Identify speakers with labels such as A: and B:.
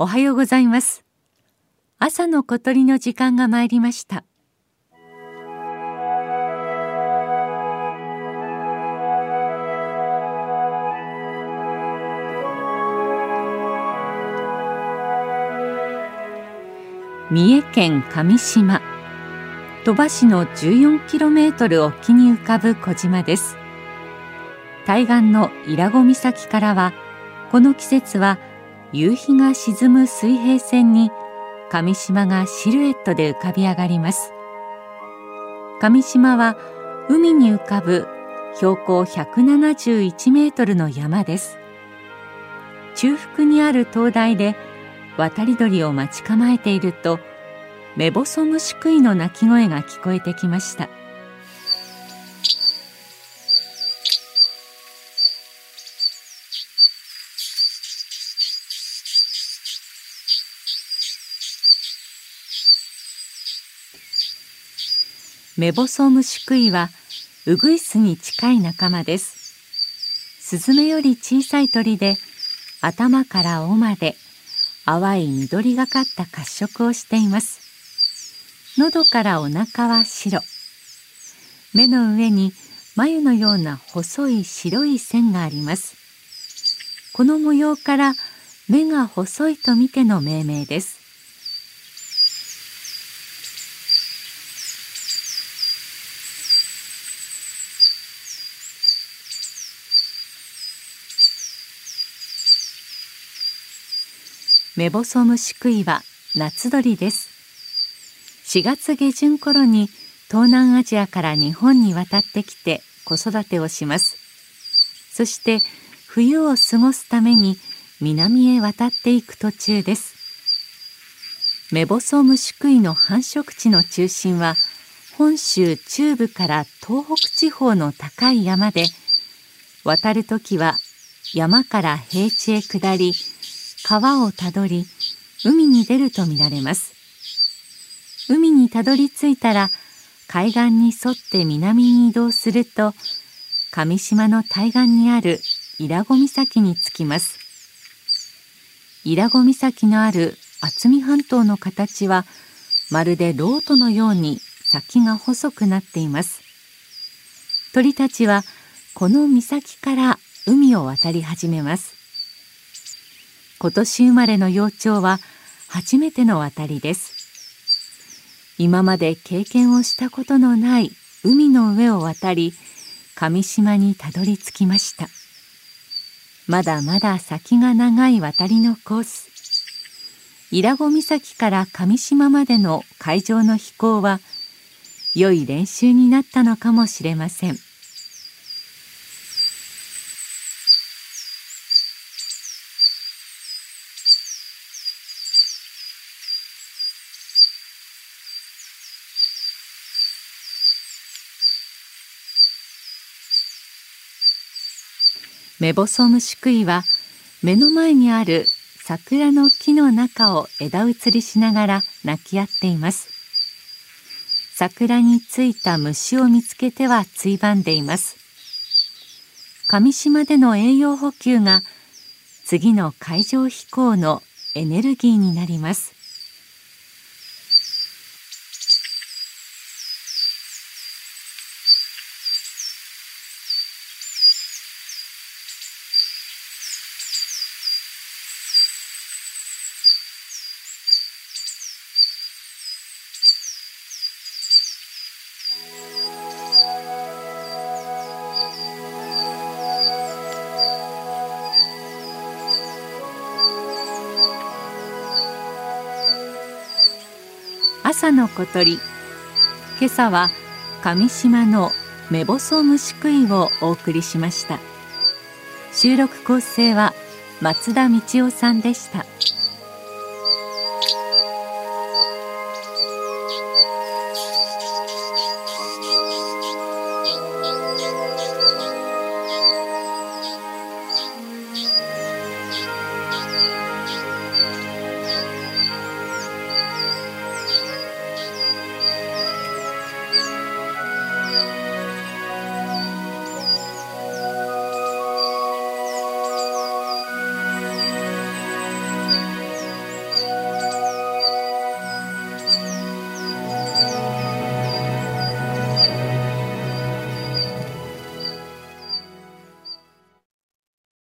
A: おはようございます。朝の小鳥の時間が参りました。三重県上島。鳥羽市の 14km 沖に浮かぶ小島です。対岸の伊良湖岬からはこの季節は夕日が沈む水平線に上島がシルエットで浮かび上がります。上島は海に浮かぶ標高171メートルの山です。中腹にある灯台で渡り鳥を待ち構えているとメボソムシクイの鳴き声が聞こえてきました。メボソムシクイはウグイスに近い仲間です。スズメより小さい鳥で頭から尾まで淡い緑がかった褐色をしています。喉からお腹は白。目の上に眉のような細い白い線があります。この模様から目が細いと見ての命名です。メボソムシクイは夏鳥です。4月下旬頃に東南アジアから日本に渡ってきて子育てをします。そして冬を過ごすために南へ渡っていく途中です。メボソムシクイの繁殖地の中心は本州中部から東北地方の高い山で渡る時は山から平地へ下り川をたどり海に出るとみられます。海にたどり着いたら海岸に沿って南に移動すると上島の対岸にある伊良湖岬に着きます。伊良湖岬のある渥美半島の形はまるでロートのように先が細くなっています。鳥たちはこの岬から海を渡り始めます。今年生まれの幼鳥は初めての渡りです。今まで経験をしたことのない海の上を渡り上島にたどり着きました。まだまだ先が長い渡りのコース。伊良湖岬から上島までの海上の飛行は良い練習になったのかもしれません。メボソムシクイは目の前にある桜の木の中を枝移りしながら鳴き合っています。桜についた虫を見つけてはついばんでいます。上島での栄養補給が次の海上飛行のエネルギーになります。朝の小鳥。今朝は上島の目細虫食いをお送りしました。収録構成は松田道夫さんでした。